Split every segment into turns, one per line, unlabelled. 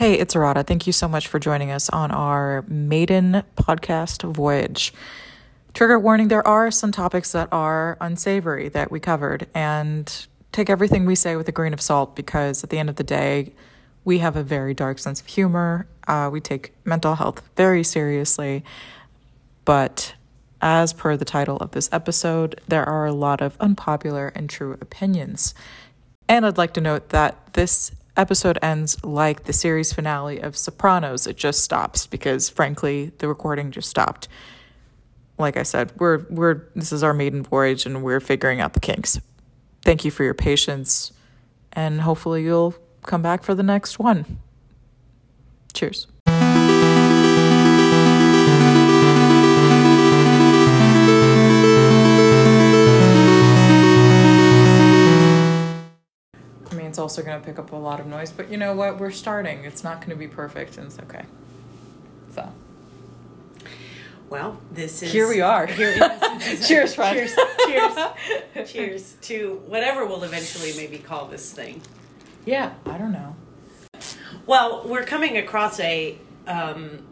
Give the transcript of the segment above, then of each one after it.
Hey, it's Arata. Thank you so much for joining us on our maiden podcast voyage. Trigger warning there are some topics that are unsavory that we covered, and take everything we say with a grain of salt because at the end of the day, we have a very dark sense of humor. Uh, we take mental health very seriously, but as per the title of this episode, there are a lot of unpopular and true opinions. And I'd like to note that this episode ends like the series finale of Sopranos. It just stops because, frankly, the recording just stopped. Like I said, we're we're this is our maiden voyage and we're figuring out the kinks. Thank you for your patience, and hopefully you'll come back for the next one. Cheers. Also going to pick up a lot of noise, but you know what? We're starting. It's not going to be perfect, and it's okay. So
Well, this is
here we are.
Here is.
Cheers, friend.
Cheers, cheers, cheers to whatever we'll eventually maybe call this thing.
Yeah, I don't know.
Well, we're coming across a um,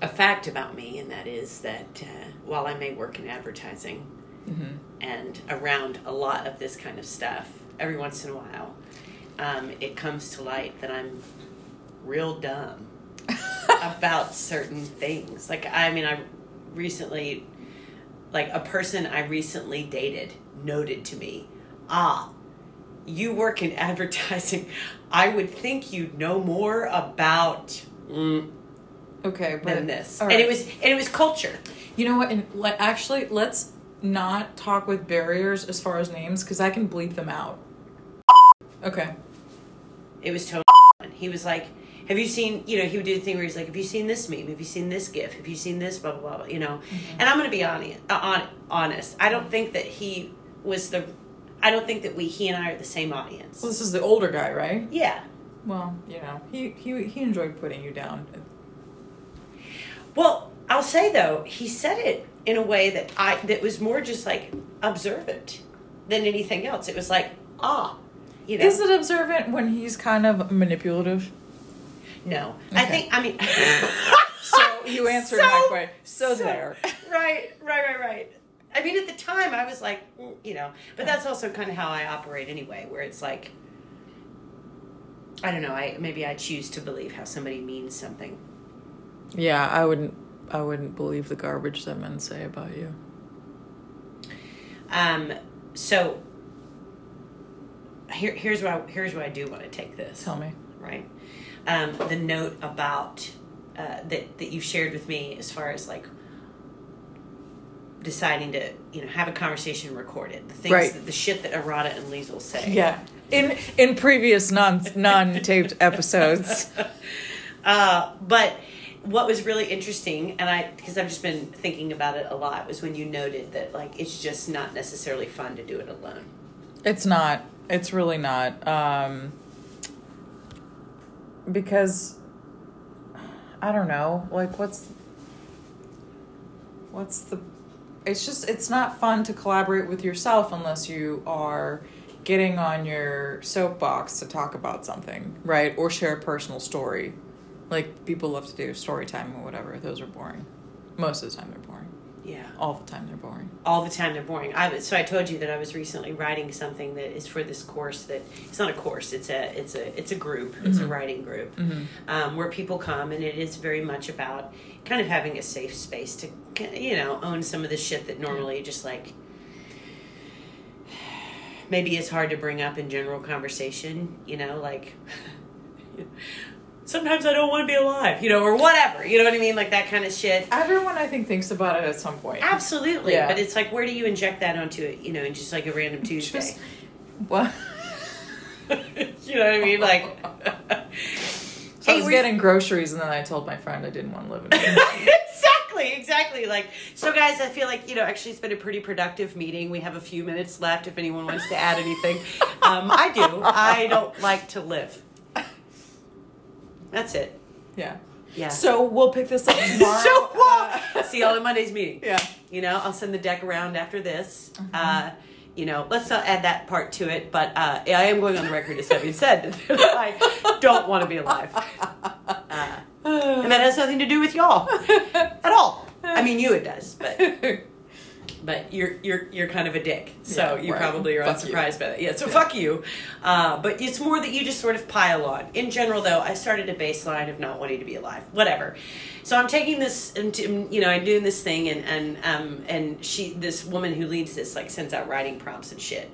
a fact about me, and that is that uh, while I may work in advertising
Mm-hmm.
and around a lot of this kind of stuff, every once in a while, um, it comes to light that I'm real dumb about certain things. Like, I mean, I recently, like, a person I recently dated noted to me, ah, you work in advertising. I would think you'd know more about mm,
Okay, but
than this.
all
And it was and it was culture.
You know what? And let, actually, let's not talk with barriers as far as names because I can bleep them out. Okay.
It was Tony. He was like, "Have you seen?" You know, he would do the thing where he's like, "Have you seen this meme? Have you seen this gif? Have you seen this?" Blah blah blah. blah," You know. And I'm gonna be honest. Uh, on, honest. I don't think that he was the. I don't think that we he and I are the same audience.
Well, this is the older guy, right?
Yeah.
Well, you know, he he he enjoyed putting you down.
Well, I'll say though, he said it in a way that I that was more just like observant than anything else. It was like, ah, you know.
Is it observant when he's kind of manipulative?
No, I think I mean.
So you answered my question. So there.
Right, right, right, right. I mean, at the time, I was like, mm, you know, but that's also kind of how I operate anyway, where it's like, I don't know. I maybe I choose to believe how somebody means something.
Yeah, I wouldn't. I wouldn't believe the garbage that men say about you.
Um, so here, here's why. Here's why I do want to take this.
Tell me.
right? Um, the note about uh, that that you shared with me as far as like deciding to you know have a conversation recorded the things
Right.
that, the shit that Arata and Liesel say
Yeah. In in previous non non taped episodes.
uh, but what was really interesting and I because I've just been thinking about it a lot was when you noted that like it's just not necessarily fun to do it alone
It's not. It's really not. Um, because I don't know. Like, what's what's the? It's just it's not fun to collaborate with yourself unless you are getting on your soapbox to talk about something, right? Or share a personal story. Like people love to do story time or whatever. Those are boring. Most of the time they're boring.
Yeah
All the time they're boring.
all the time they're boring. I was, so I told you that I was recently writing something that is for this course that it's not a course. It's a it's a it's a group. It's a writing group um, where people come and it is very much about kind of having a safe space to you know own some of the shit that normally just like maybe it's hard to bring up in general conversation. You know, like. Sometimes I don't want to be alive, you know, or whatever. You know what I mean? Like that kind of shit.
Everyone, I think, thinks about it at some point.
Absolutely.
Yeah.
But it's like, where do you inject that onto it, you know, in just like a random Tuesday?
Just what?
you know what I mean? Like,
So I
Hey,
was
were-
getting groceries, and then I told my friend I didn't want to live in.
exactly, exactly. Like, so guys, I feel like, you know, actually it's been a pretty productive meeting. We have a few minutes left if anyone wants to add anything. Um, I do. I don't like to live. That's it.
yeah.
Yeah.
So we'll pick this up tomorrow.
so
Uh,
see y'all in Monday's meeting.
yeah.
You know, I'll send the deck around after this. Uh, you know, let's not add that part to it. But uh, I am going on the record as having said that I don't want to be alive, uh, and that has nothing to do with y'all at all. I mean, you it does, but but you're you're you're kind of a dick, so
Yeah,
you
right.
probably are unsurprised by that. Yeah, so fuck you. Uh, but it's more that you just sort of pile on. In general, though, I started a baseline of not wanting to be alive. Whatever. So I'm taking this, into, you know, I'm doing this thing, and and um and she, this woman who leads this, like sends out writing prompts and shit.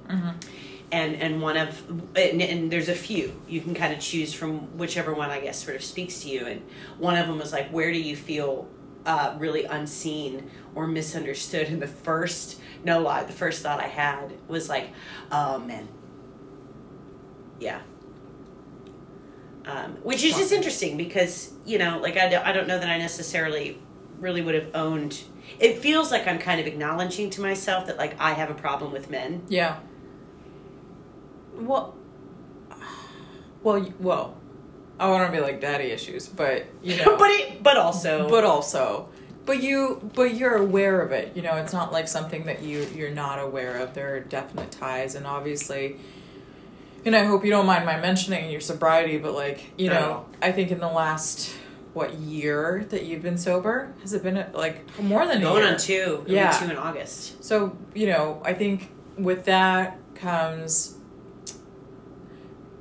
And and one of and, and there's a few you can kind of choose from whichever one I guess sort of speaks to you. And one of them was like, where do you feel uh, really unseen or misunderstood. And the first, no lie, the first thought I had was like, oh man, yeah. Um, which is just interesting because you know, like I don't, I don't know that I necessarily really would have owned. It feels like I'm kind of acknowledging to myself that like I have a problem with men.
Yeah. Well, well, well. I want to be like daddy issues, but you know,
but it, but also,
but also, but you, but you're aware of it. You know, it's not like something that you you're not aware of. There are definite ties, and obviously, and I hope you don't mind my mentioning your sobriety, but like you
No.
know, I think in the last what year that you've been sober has it been like more than a
going
year?
on two, It'll be
Yeah.
two in August.
So, you know, I think with that comes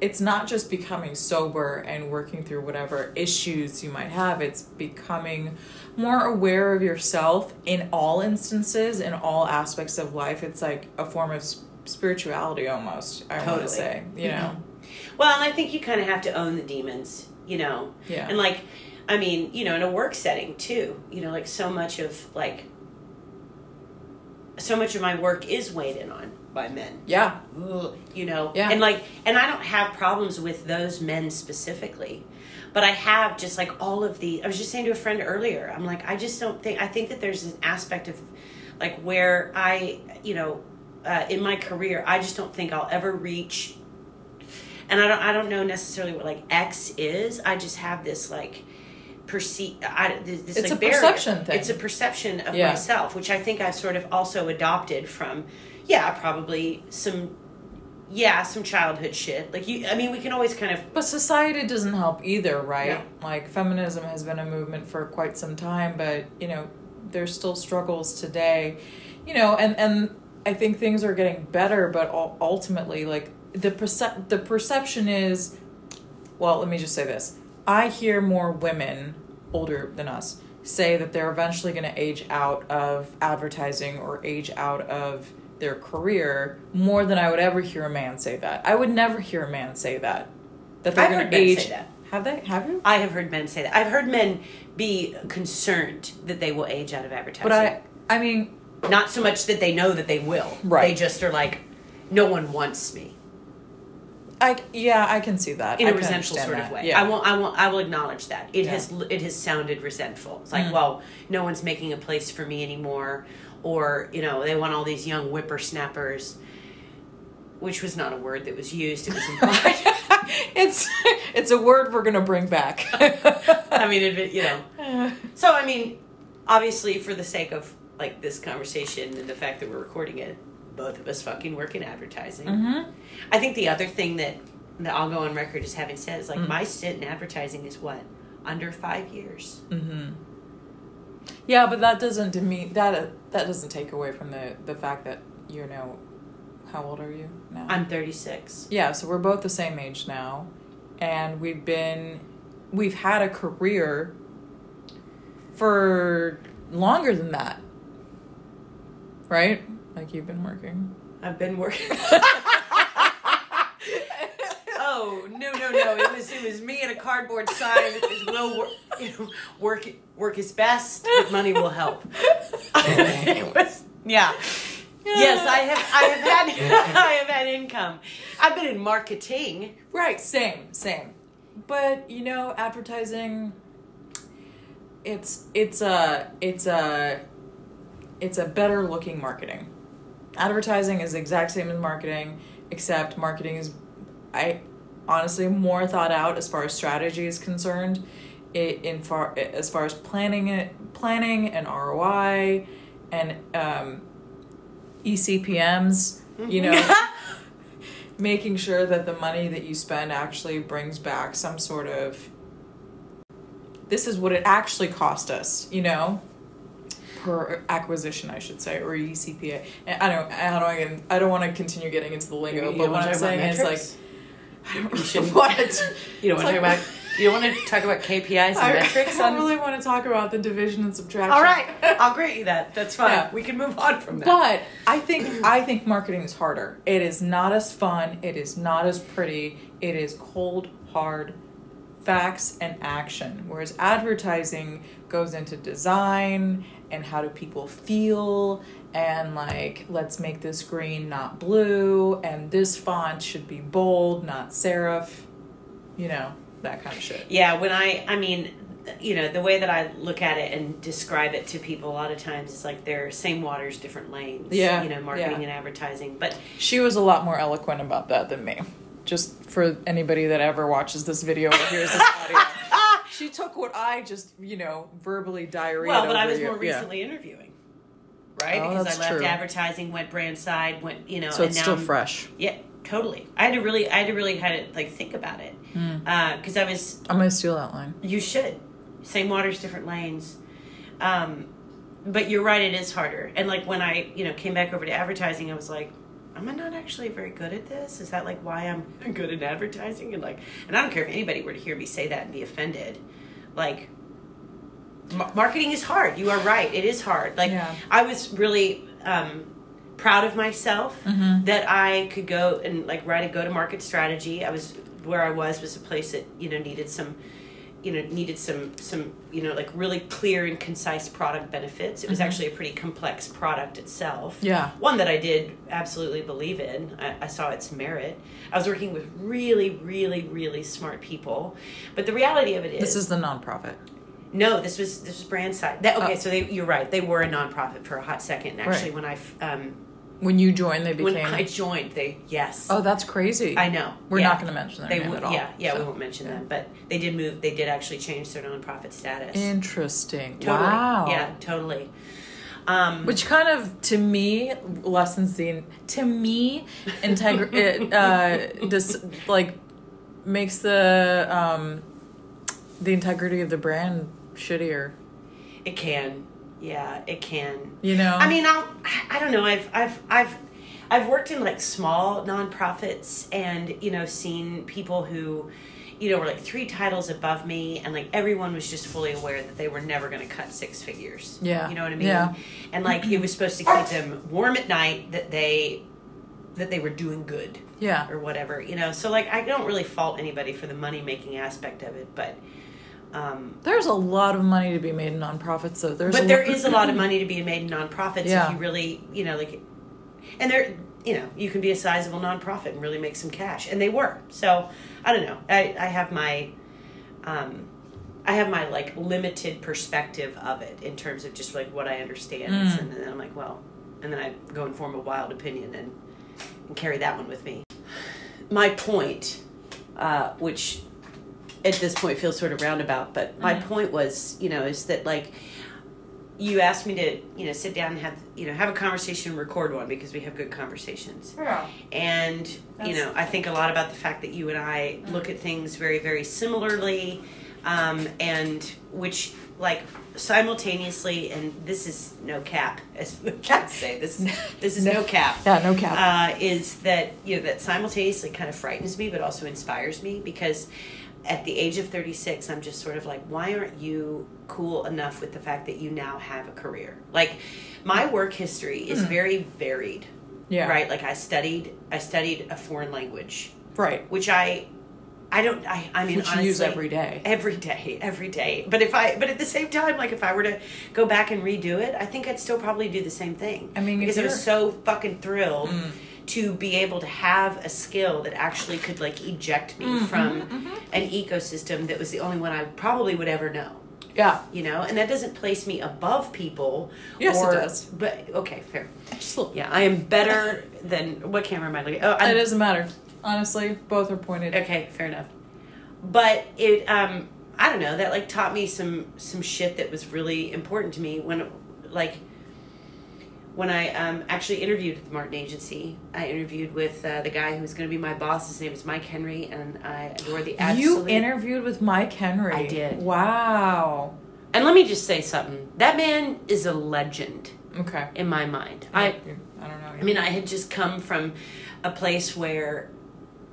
it's not just becoming sober and working through whatever issues you might have, it's becoming more aware of yourself in all instances, in all aspects of life. It's like a form of spirituality almost, I want to say, you know. Mm-hmm.
Well, and I think you kind of have to own the demons, you know.
Yeah.
And like, I mean, you know, in a work setting too, you know, like so much of like, so much of my work is weighed in on by men.
Yeah.
Ugh, you know
Yeah.
and like and i don't have problems with those men specifically but i have just like all of the i was just saying to a friend earlier i'm like i just don't think i think that there's an aspect of like where i you know uh, in my career i just don't think i'll ever reach and i don't i don't know necessarily what like x is i just have this like perceive I, this,
It's
like
a
barrier.
perception thing.
it's a perception of
Yeah.
myself which i think i've sort of also adopted from yeah probably some yeah some childhood shit like you i mean we can always kind of
But society doesn't help either, right?
No.
Like feminism has been a movement for quite some time, but you know, there's still struggles today. You know, and and I think things are getting better, but ultimately like the percep- the perception is well, let me just say this. I hear more women older than us say that they're eventually going to age out of advertising or age out of their career more than I would ever hear a man say that. I would never hear a man say that. That they're
I've
going to age.
say that.
Have they? Have you?
i have heard men say that i've heard men be concerned that they will age out of advertising
But I, I mean,
not so much that they know that they will
Right.
they just are like no one wants me
I yeah, I can see that
in
I
a resentful sort
that.
of way
Yeah.
i won't i won't i will acknowledge that it
Yeah.
has it has sounded resentful it's like
Mm.
well no one's making a place for me anymore or you know they want all these young whippersnappers which was not a word that was used it was implied
it's it's a word we're gonna bring back.
I mean, it, you know. So, I mean, obviously, for the sake of like this conversation and the fact that we're recording it, both of us fucking work in advertising.
mm-hmm.
I think the other thing that that I'll go on record as having said is like
Mm.
my stint in advertising is what under five years.
Mm-hmm. Yeah, but that doesn't demean that uh, that doesn't take away from the the fact that you're now. How old are you now?
I'm 36.
yeah, so we're both the same age now, and we've been we've had a career for longer than that, right? Like you've been working.
I've been working. oh no no no! It was me and a cardboard sign that says "Will work, you know, work work is best, but money will help." was yeah. Yes, I have. I have had. I have had income. I've been in marketing.
Right, same, same. But you know, advertising it's it's a it's a it's a better looking marketing. Advertising is the exact same as marketing, except marketing is I honestly more thought out as far as strategy is concerned. It in far as far as planning it planning and ROI and um ECPMs You know, making sure that the money that you spend actually brings back some sort of this is what it actually cost us, you know, per acquisition, I should say, or ECPA. I don't, I don't, I don't want to continue getting into the lingo, but what I'm saying is like,
metrics?
I don't
You
really want to.
You don't want to talk about you don't want to talk about KPIs and
I,
metrics
I don't really want to talk about the division and subtraction.
All right, I'll grant you that. That's fine.
Yeah.
We can move on from that.
But I think I think marketing is harder. It is not as fun. It is not as pretty. It is cold, hard facts and action. Whereas advertising goes into design and how do people feel and like let's make this green not blue and this font should be bold, not serif. You know, that kind of shit.
Yeah, when I, I mean, you know, the way that I look at it and describe it to people a lot of times is like they're same waters, different lanes.
Yeah,
You know, marketing
yeah.
and advertising. But
She was a lot more eloquent about that than me. Just for anybody that ever watches this video or hears this audio. she took what I just, you know, verbally diarrhea.
well, but I was
you.
more
Yeah.
recently interviewing. Right?
Oh,
because
that's
I left
true.
advertising, went brand side, went, you know,
So
and
it's
now
still
I'm-
fresh.
Yeah, totally. I had to really, I had to really had to like think about it. Because I was
I'm gonna steal that line.
You should. Same waters, different lanes. Um, but you're right, it is harder. And like when I, you know, came back over to advertising, I was like, am I not actually very good at this? Is that like why I'm good at advertising? And like, and I don't care if anybody were to hear me say that and be offended. Like, ma- marketing is hard. You are right. It is hard. Like,
Yeah.
I was really um, proud of myself
Mm-hmm.
that I could go and like write a go to market strategy. I was where I was was a place that you know needed some you know needed some some you know like really clear and concise product benefits. It was actually a pretty complex product itself.
Mm-hmm. Yeah.
One that I did absolutely believe in. I, I saw its merit. I was working with really, really, really smart people. But the reality of it is
This is the nonprofit.
no, this was this was brand side. That, okay,
Oh.
so they, you're right. They were a nonprofit for a hot second. And actually,
Right.
when I um,
When you joined, they became.
when I joined, they yes.
oh, that's crazy.
I know.
We're
Yeah.
not going to mention their
They
name
would,
at all.
yeah, yeah.
so.
We won't mention
yeah.
them, but they did move. They did actually change their nonprofit status.
Interesting.
totally.
Wow.
Yeah, totally. Um,
Which kind of, to me, lessens the to me integ it uh, just like makes the um, the integrity of the brand shittier.
it can. Yeah, it can.
You know.
I mean, I'll, I don't know. I've, I've, I've, I've worked in like small nonprofits, and you know, seen people who, you know, were like three titles above me, and like everyone was just fully aware that they were never going to cut six figures.
Yeah.
you know what I mean.
Yeah.
And like it was supposed to keep them warm at night that they, that they were doing good
yeah.
or whatever. You know, so like I don't really fault anybody for the money making aspect of it, but. Um,
There's a lot of money to be made in nonprofits, so There's
but
a
there is a lot of money to be made in nonprofits
Yeah.
if you really, you know, like, and there, you know, you can be a sizable nonprofit and really make some cash, and they were. So I don't know. I I have my, um, I have my like limited perspective of it in terms of just like what I understand,
Mm.
and then I'm like, well, and then I go and form a wild opinion and, and carry that one with me. My point, uh, which at this point feels sort of roundabout, but my point was, you know, is that like you asked me to, you know, sit down and have, you know, have a conversation and record one because we have good conversations.
Yeah.
And, you know, I think a lot about the fact that you and I look at things very, very similarly, um, and which, like, simultaneously, and this is no cap, as the cats say, this, this is no, cap
Yeah, no cap.
uh, is that you know that simultaneously kind of frightens me but also inspires me because at the age of 36 i'm just sort of like why aren't you cool enough with the fact that you now have a career like my work history is very varied
yeah.
right like i studied i studied a foreign language
Right.
which i i don't i i mean
Which you
honestly,
use every day.
every day every day but if i but at the same time like if i were to go back and redo it i think i'd still probably do the same thing
I mean,
because i was so fucking thrilled
Mm.
To be able to have a skill that actually could like eject me
Mm-hmm,
from an ecosystem that was the only one i probably would ever know
Yeah.
you know and that doesn't place me above people
Yes, it does.
but okay fair
Just
yeah i am better than what camera am i looking At? oh
It doesn't matter. Honestly, both are pointed.
Okay, fair enough. But it, um, I don't know, that like taught me some some shit that was really important to me when, like, when I um, actually interviewed at the Martin Agency, I interviewed with uh, the guy who's going to be my boss. His name is Mike Henry, and I adore the absolute.
You interviewed with Mike Henry.
I did.
Wow.
and let me just say something. That man is a legend
Okay.
in my mind. I,
I don't know.
I mean, I had just come from a place where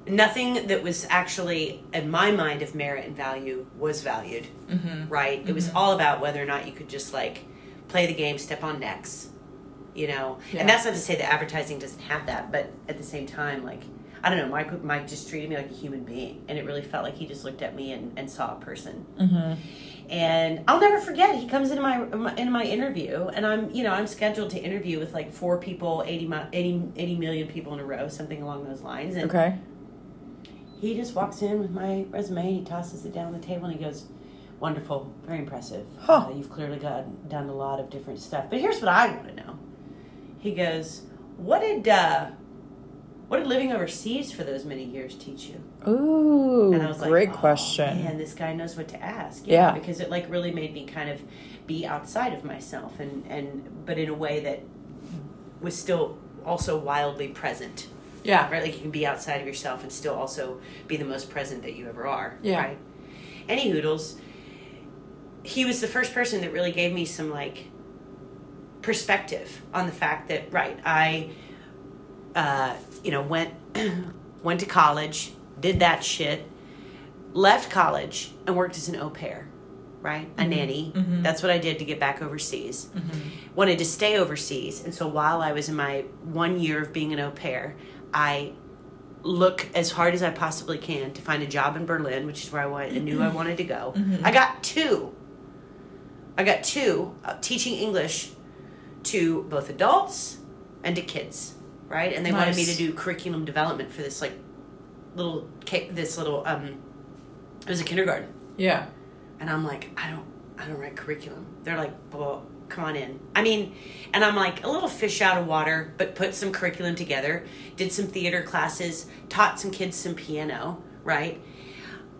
nothing that was actually, in my mind, of merit and value was valued.
mm-hmm.
Right? It was all about whether or not you could just like play the game, step on necks, you know.
Yeah.
And that's not to say that advertising doesn't have that, but at the same time, like I don't know, Mike Mike just treated me like a human being, and it really felt like he just looked at me and, and saw a person.
Mm-hmm.
And I'll never forget. He comes into my, into my interview, and I'm you know I'm scheduled to interview with like four people, 80, mi- 80, 80 million people in a row, something along those lines. And
Okay.
he just walks in with my resume and he tosses it down on the table and he goes, "Wonderful, very impressive.
Huh.
Uh, you've clearly got done a lot of different stuff." But here's what I want to know. He goes, "What did uh, what did living overseas for those many years teach you?"
Ooh,
And I was like,
great
"Oh,
question.
Man, this guy knows what to ask.
Yeah.
because it like really made me kind of be outside of myself and and but in a way that was still also wildly present
Yeah.
right? Like you can be outside of yourself and still also be the most present that you ever are.
Yeah.
Right. Any hoodles. He was the first person that really gave me some like perspective on the fact that right I, uh, you know, went went to college, did that shit, left college and worked as an au pair. Right, a nanny.
Mhm.
That's what I did to get back overseas
Mm-hmm.
wanted to stay overseas. And so while I was in my one year of being an au pair, I look as hard as I possibly can to find a job in Berlin, which is where I wanted, I knew I wanted to go.
Mhm.
I got two. I got two uh, teaching English to both adults and to kids, right? And they wanted me to do curriculum development for this like little this little um it was a kindergarten.
Yeah.
And I'm like, I don't, I don't write curriculum. They're like, well, come on in. I mean, and I'm like a little fish out of water, but put some curriculum together. Did some theater classes, taught some kids some piano, right?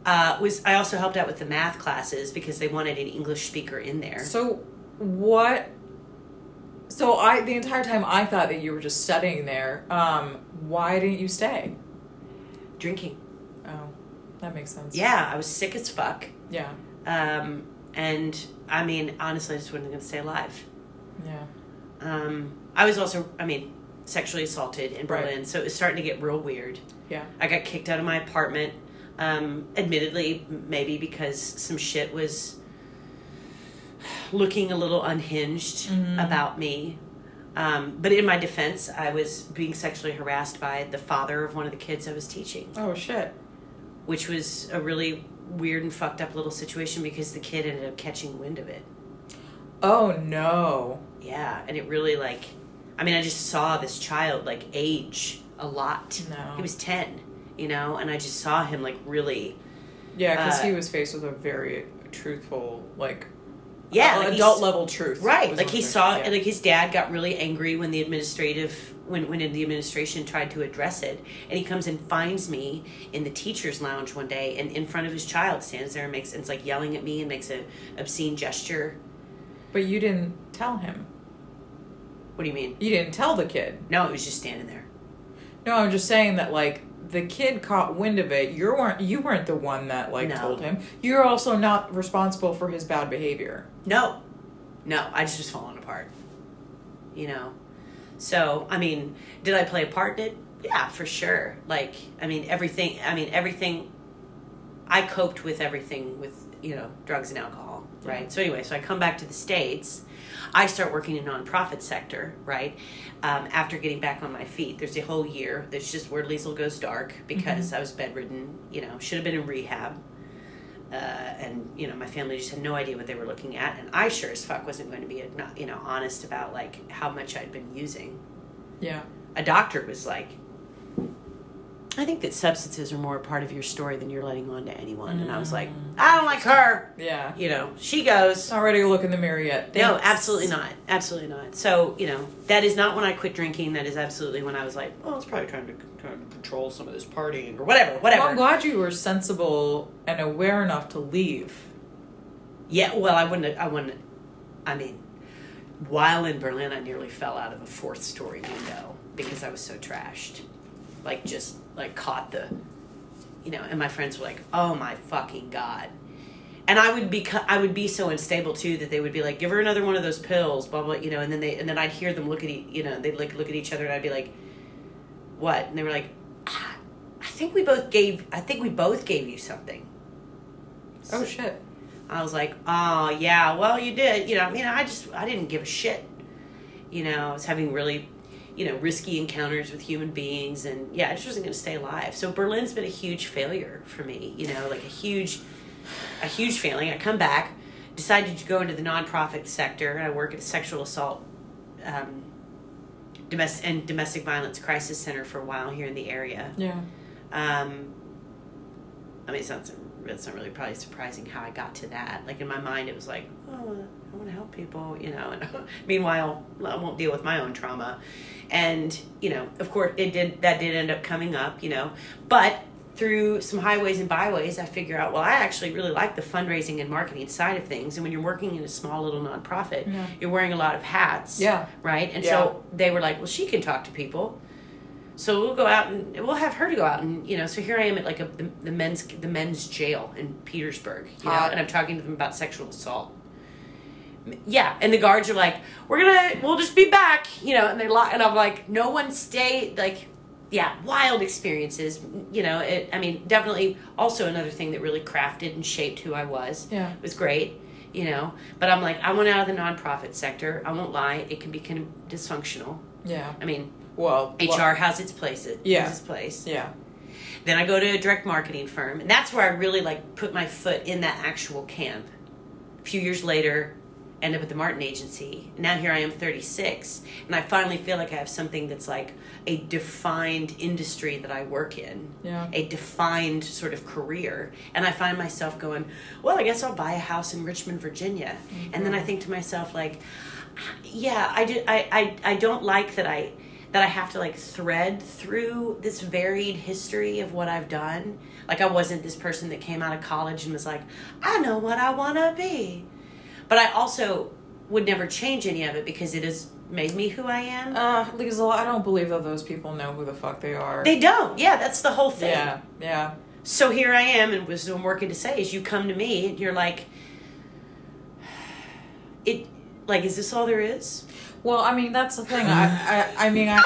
Uh, was I also helped out with the math classes because they wanted an English speaker in there.
So what? So I the entire time I thought that you were just studying there. Um, why didn't you stay?
Drinking.
Oh, that makes sense.
Yeah, I was sick as fuck.
Yeah.
Um, and I mean, honestly, I just wasn't going to stay alive.
Yeah.
Um, I was also, I mean, sexually assaulted in
Right.
Berlin, so it was starting to get real weird.
Yeah.
I got kicked out of my apartment. Um, admittedly, maybe because some shit was looking a little unhinged
Mhm.
about me. Um, but in my defense, I was being sexually harassed by the father of one of the kids I was teaching,
Oh shit.
which was a really weird and fucked up little situation because the kid ended up catching wind of it.
Oh no.
Yeah, and it really like, I mean, I just saw this child like age a lot.
No.
He was ten, you know, and I just saw him like really,
Yeah, because
Uh,
he was faced with a very truthful, like,
yeah, like
adult level truth.
right? Like he saw,
yeah.
like his dad got really angry when the administrative, when when the administration tried to address it, and he comes and finds me in the teachers' lounge one day, and in front of his child stands there and makes, and it's like yelling at me and makes an obscene gesture.
But you didn't tell him.
What do you mean?
You didn't tell the kid.
No, he was just standing there.
No, I'm just saying that like the kid caught wind of it. You weren't you weren't the one that like
No.
told him. You're also not responsible for his bad behavior.
No, no, I just was falling apart. You know, so I mean, did I play a part in it? Yeah, for sure. Like, I mean, everything. I mean, everything. I coped with everything with you know drugs and alcohol, right? So anyway, so I come back to the states. I start working in nonprofit sector, right? Um, after getting back on my feet, there's a whole year that's just where Liesel goes dark because I was bedridden. You know, should have been in rehab uh, and you know my family just had no idea what they were looking at and i sure as fuck wasn't going to be not you know honest about like how much i'd been using
Yeah.
a doctor was like i think that substances are more a part of your story than you're letting on to anyone and i was like mm. i don't like her
Yeah.
you know she goes
Not ready to look in the mirror yet.
no absolutely not absolutely not so you know that is not when i quit drinking that is absolutely when i was like well i was probably trying to, trying to control some of this partying or whatever whatever
Well, I'm glad you were sensible and aware enough to leave.
Yeah, well, I wouldn't. I wouldn't. I mean, while in Berlin, I nearly fell out of a fourth story window because I was so trashed. Like, just like caught the, you know, and my friends were like, oh my fucking God. And I would be, I would be so unstable too that they would be like, give her another one of those pills, blah blah, you know. And then they, and then I'd hear them look at, e- you know, they'd like look at each other, and I'd be like, what? And they were like, ah, I think we both gave, I think we both gave you something.
Oh shit.
I was like, oh yeah, well you did. You know, I mean, I just I didn't give a shit. You know, I was having really, you know, risky encounters with human beings, and yeah, I just wasn't going to stay alive. So Berlin's been a huge failure for me. You know, like a huge, a huge failing. I come back, decided to go into the nonprofit sector, and I work at a sexual assault. Um, domestic and domestic violence crisis center for a while here in the area.
Yeah.
Um, I mean, it's not, it's not really probably surprising how I got to that. Like in my mind, it was like, oh, I want to help people, you know. And meanwhile, I won't deal with my own trauma. And you know, of course, it did. That did end up coming up, you know. But through some highways and byways, I figure out, well, I actually really like the fundraising and marketing side of things. And when you're working in a small little nonprofit,
Yeah.
you're wearing a lot of hats.
Yeah.
Right. And
Yeah.
so they were like, well, she can talk to people. So we'll go out and we'll have her to go out and you know. So here I am at like a the, the men's the men's jail in Petersburg, you know, and I'm talking to them about sexual assault. Yeah, and the guards are like, "We're gonna, we'll just be back," you know, and they lie, and I'm like, "No one stay." Like, yeah, wild experiences, you know. It, I mean, definitely also another thing that really crafted and shaped who I was.
Yeah.
it was great, you know. But I'm like, I went out of the nonprofit sector. I won't lie; it can be kind of dysfunctional.
Yeah.
I mean,
Well.
HR
well-
has its place. It
Yeah.
has its place.
yeah.
Then I go to a direct marketing firm, and that's where I really like put my foot in that actual camp. A few years later, end up at the Martin Agency. Now here I am, 36, and I finally feel like I have something that's like a defined industry that I work in.
Yeah.
A defined sort of career, and I find myself going, well, I guess I'll buy a house in Richmond, Virginia, and then I mm-hmm. think to myself like, yeah, I do. I, I I don't like that I that I have to like thread through this varied history of what I've done. Like I wasn't this person that came out of college and was like, I know what I want to be. But I also would never change any of it because it has made me who I am.
Uh, Liesl, I don't believe that those people know who the fuck they are.
they don't. Yeah, that's the whole thing.
yeah. Yeah.
So here I am, and what I'm working to say is, you come to me and you're like, it, like, is this all there is?
Well, I mean, that's the thing. I, I, I mean, I,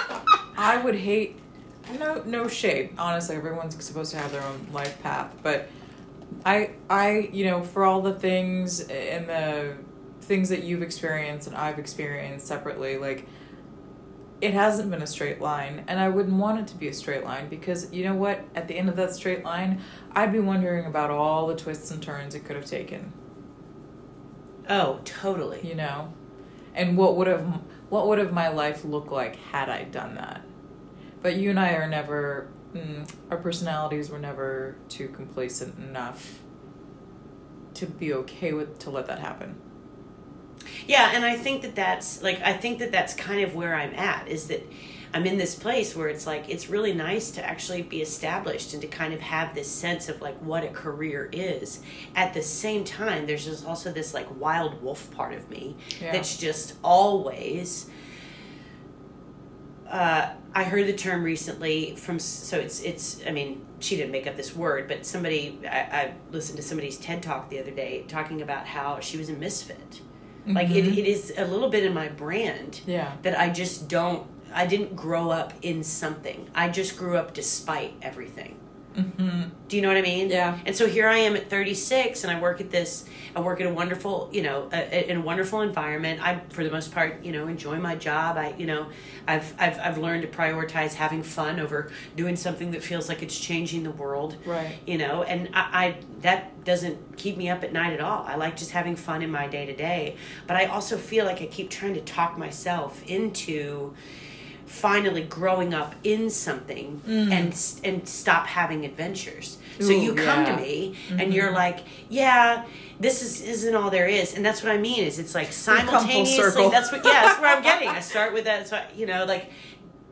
I would hate. No, no shade. Honestly, everyone's supposed to have their own life path, but I, I, you know, for all the things and the things that you've experienced and I've experienced separately, like it hasn't been a straight line, and I wouldn't want it to be a straight line because you know what? At the end of that straight line, I'd be wondering about all the twists and turns it could have taken.
Oh, totally.
you know and what would have what would have my life looked like had i done that but you and i are never mm, our personalities were never too complacent enough to be okay with to let that happen
Yeah, and I think that that's like I think that that's kind of where I'm at is that I'm in this place where it's like it's really nice to actually be established and to kind of have this sense of like what a career is. At the same time, there's just also this like wild wolf part of me
Yeah.
that's just always uh, I heard the term recently from so it's it's I mean she didn't make up this word but somebody I, I listened to somebody's TED talk the other day talking about how she was a misfit. Like it,
Mhm.
it is a little bit in my brand
yeah.
that I just don't I didn't grow up in something. I just grew up despite everything
mm-hmm.
do you know what I mean?
Yeah.
And so here I am at 36, and I work at this. I work at a wonderful, you know, a, a- in a wonderful environment. I, for the most part, you know, enjoy my job. I, you know, I've I've I've learned to prioritize having fun over doing something that feels like it's changing the world.
Right.
You know, and I, I that doesn't keep me up at night at all. I like just having fun in my day to day. But I also feel like I keep trying to talk myself into finally growing up in something and and stop having adventures. so you come
yeah.
to me and you're like, yeah, this is isn't all there is, and that's what I mean. Is it's like simultaneously. That's what yeah, that's where I'm getting. I start with that. So I- you know, like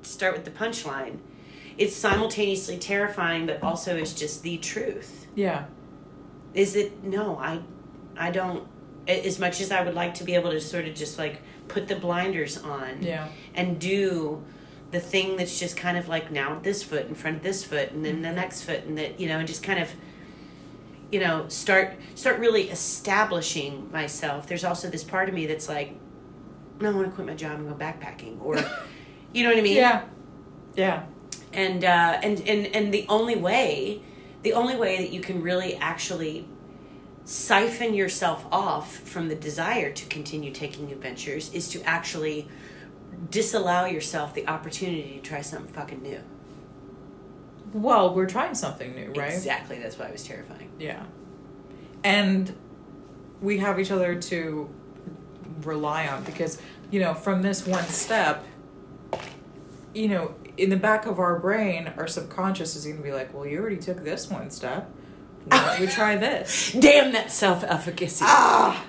start with the punchline. It's simultaneously terrifying, but also it's just the truth.
yeah
Is it no? I I don't as much as I would like to be able to sort of just like put the blinders on
Yeah.
and do the thing that's just kind of like now this foot in front of this foot and then the
Mm-hmm.
next foot and that you know and just kind of you know start start really establishing myself there's also this part of me that's like no, I want to quit my job and go backpacking or you know what I mean
Yeah. Yeah.
and uh, and and and the only way, the only way that you can really actually siphon yourself off from the desire to continue taking new ventures is to actually disallow yourself the opportunity to try something fucking new.
Well, we're trying something new, right?
Exactly. That's why it was terrifying.
Yeah. And we have each other to rely on because, you know, from this one step, you know, in the back of our brain, our subconscious is going to be like, well, you already took this one step. Why don't try this?
Damn that self efficacy.
ah!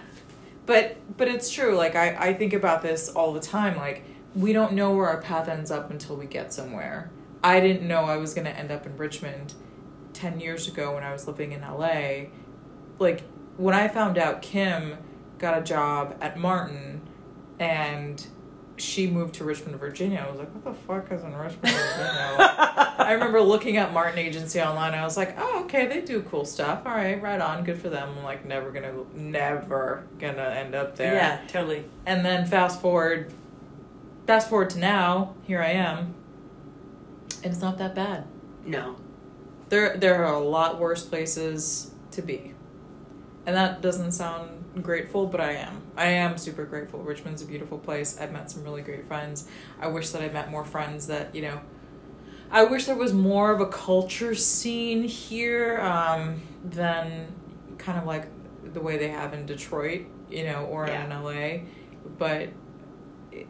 But but it's true. Like I, I think about this all the time. Like we don't know where our path ends up until we get somewhere. I didn't know I was gonna end up in Richmond ten years ago when I was living in LA. Like when I found out Kim got a job at Martin and she moved to Richmond, Virginia, I was like, what the fuck is in Richmond, Virginia? I remember looking at Martin Agency online. I was like, oh, okay, they do cool stuff. All right, right on, good for them. I'm like, never gonna, never gonna end up there.
Yeah, totally.
And then fast forward, fast forward to now. Here I am, and it's not that bad.
No.
There, there are a lot worse places to be, and that doesn't sound grateful, but I am. I am super grateful. Richmond's a beautiful place. I've met some really great friends. I wish that I met more friends that you know. I wish there was more of a culture scene here um, than kind of like the way they have in Detroit, you know, or
Yeah.
in LA. But it,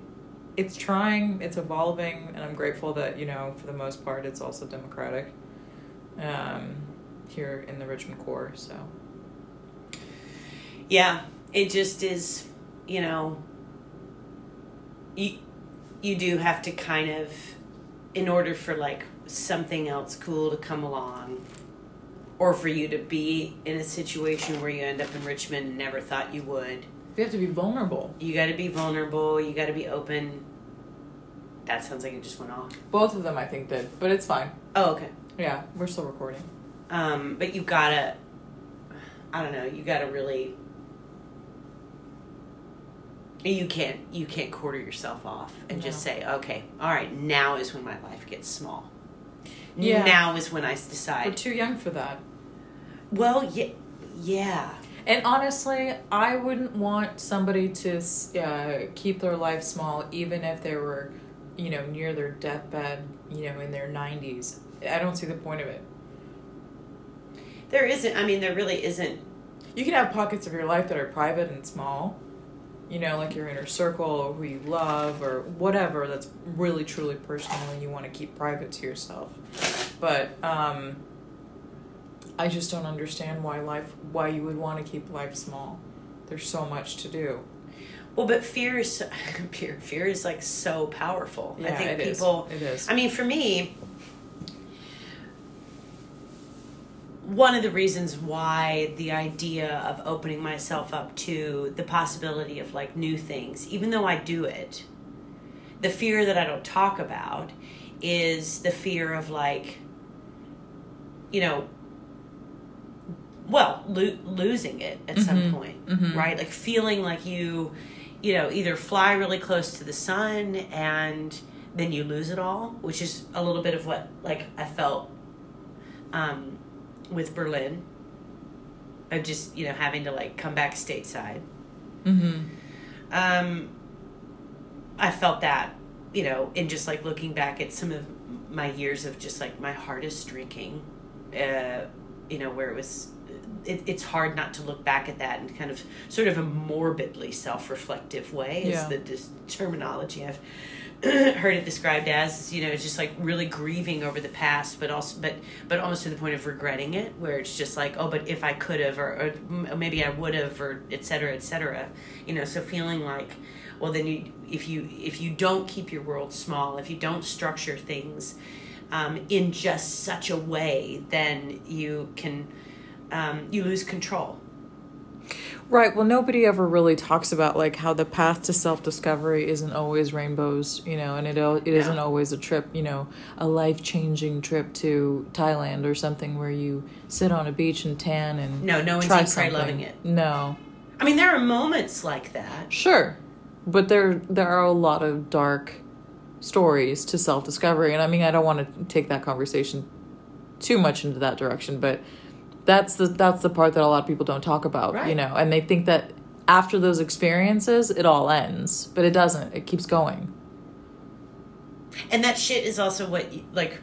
it's trying, it's evolving, and I'm grateful that you know, for the most part, it's also democratic um, here in the Richmond core. So
Yeah, it just is, you know, you you do have to kind of in order for like something else cool to come along or for you to be in a situation where you end up in Richmond and never thought you would.
You have to be vulnerable.
You got to be vulnerable, you got to be open. That sounds like it just went off.
Both of them, I think, did, but it's fine.
Oh, okay.
Yeah, we're still recording.
Um, but you gotta, I don't know, you gotta really, you can't, you can't quarter yourself off and just say, okay, all right, now is when my life gets small.
Yeah.
Now is when I decide.
We're too young for that.
Well, yeah, yeah,
And honestly, I wouldn't want somebody to uh, keep their life small, even if they were, you know, near their deathbed, you know, in their 90s. I don't see the point of it.
there isn't. I mean, there really isn't.
You can have pockets of your life that are private and small, you know, like your inner circle or who you love or whatever that's really truly personal and you want to keep private to yourself. But um, I just don't understand why life, why you would want to keep life small. There's so much to do.
Well, but fear is fear. Fear is like so powerful. I
Yeah,
think
it is.
people.
It is.
I mean, for me, one of the reasons why the idea of opening myself up to the possibility of like new things, even though I do it, the fear that I don't talk about is the fear of like, you know, well, lo- losing it at some
Mhm.
point,
Mhm.
right? Like feeling like you, you know, either fly really close to the sun and then you lose it all, which is a little bit of what like I felt um, with Berlin, of just you know having to like come back stateside.
Mm-hmm.
Um, I felt that, you know, in just like looking back at some of my years of just like my hardest drinking, uh, you know, where it was, it, it's hard not to look back at that in kind of sort of a morbidly self reflective way, is
Yeah.
the dis- terminology I've heard it described as you know just like really grieving over the past but also but but almost to the point of regretting it where it's just like oh but if i could have or, or maybe i would have or et cetera et cetera. You know so feeling like well then you if you if you don't keep your world small if you don't structure things um, in just such a way then you can um, you lose control
Right. Well, nobody ever really talks about like how the path to self discovery isn't always rainbows, you know, and it it isn't always a trip, you know, a life changing trip to Thailand or something where you sit on a beach and tan and
No, no one's
try
loving it.
No,
I mean, there are moments like that.
sure, but there there are a lot of dark stories to self discovery, and I mean, I don't want to take that conversation too much into that direction, but that's the that's the part that a lot of people don't talk about, you know, and they think that after those experiences it all ends, but it doesn't. It keeps going.
And that shit is also what, like,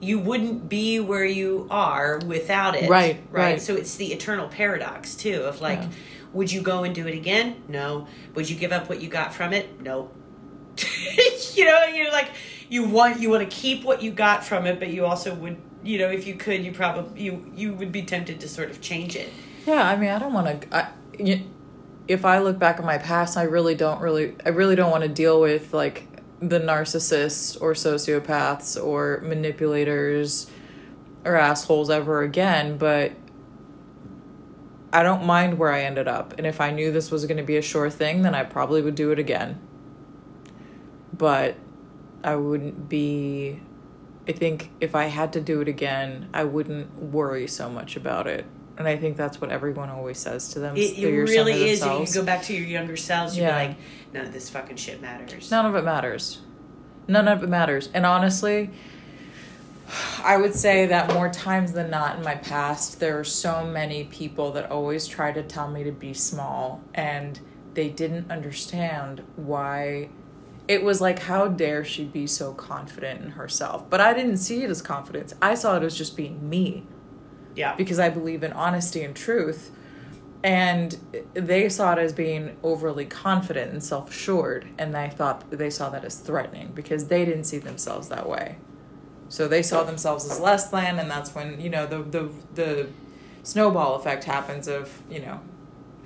you wouldn't be where you are without it.
Right,
Right.
right.
So it's the eternal paradox, too, of like,
Yeah.
would you go and do it again? No. Would you give up what you got from it? No. you know, you're like, you want you want to keep what you got from it, but you also would, you know, if you could, you probably you you would be tempted to sort of change it.
Yeah, I mean, I don't want to. If I look back at my past, I really don't really, I really don't want to deal with like the narcissists or sociopaths or manipulators or assholes ever again. But I don't mind where I ended up, and if I knew this was going to be a sure thing, then I probably would do it again. But I wouldn't be. I think if I had to do it again, I wouldn't worry so much about it. And I think that's what everyone always says to them.
It, it really is. If you go back to your younger selves, you'd
Yeah.
be like, none of this fucking shit matters.
None of it matters. None of it matters. And honestly, I would say that more times than not in my past, there were so many people that always tried to tell me to be small, and they didn't understand why. It was like, how dare she be so confident in herself? But I didn't see it as confidence. I saw it as just being me
Yeah.
because I believe in honesty and truth. And they saw it as being overly confident and self assured, and I thought they saw that as threatening because they didn't see themselves that way. So they saw themselves as less than, and that's when you know the the the snowball effect happens of you know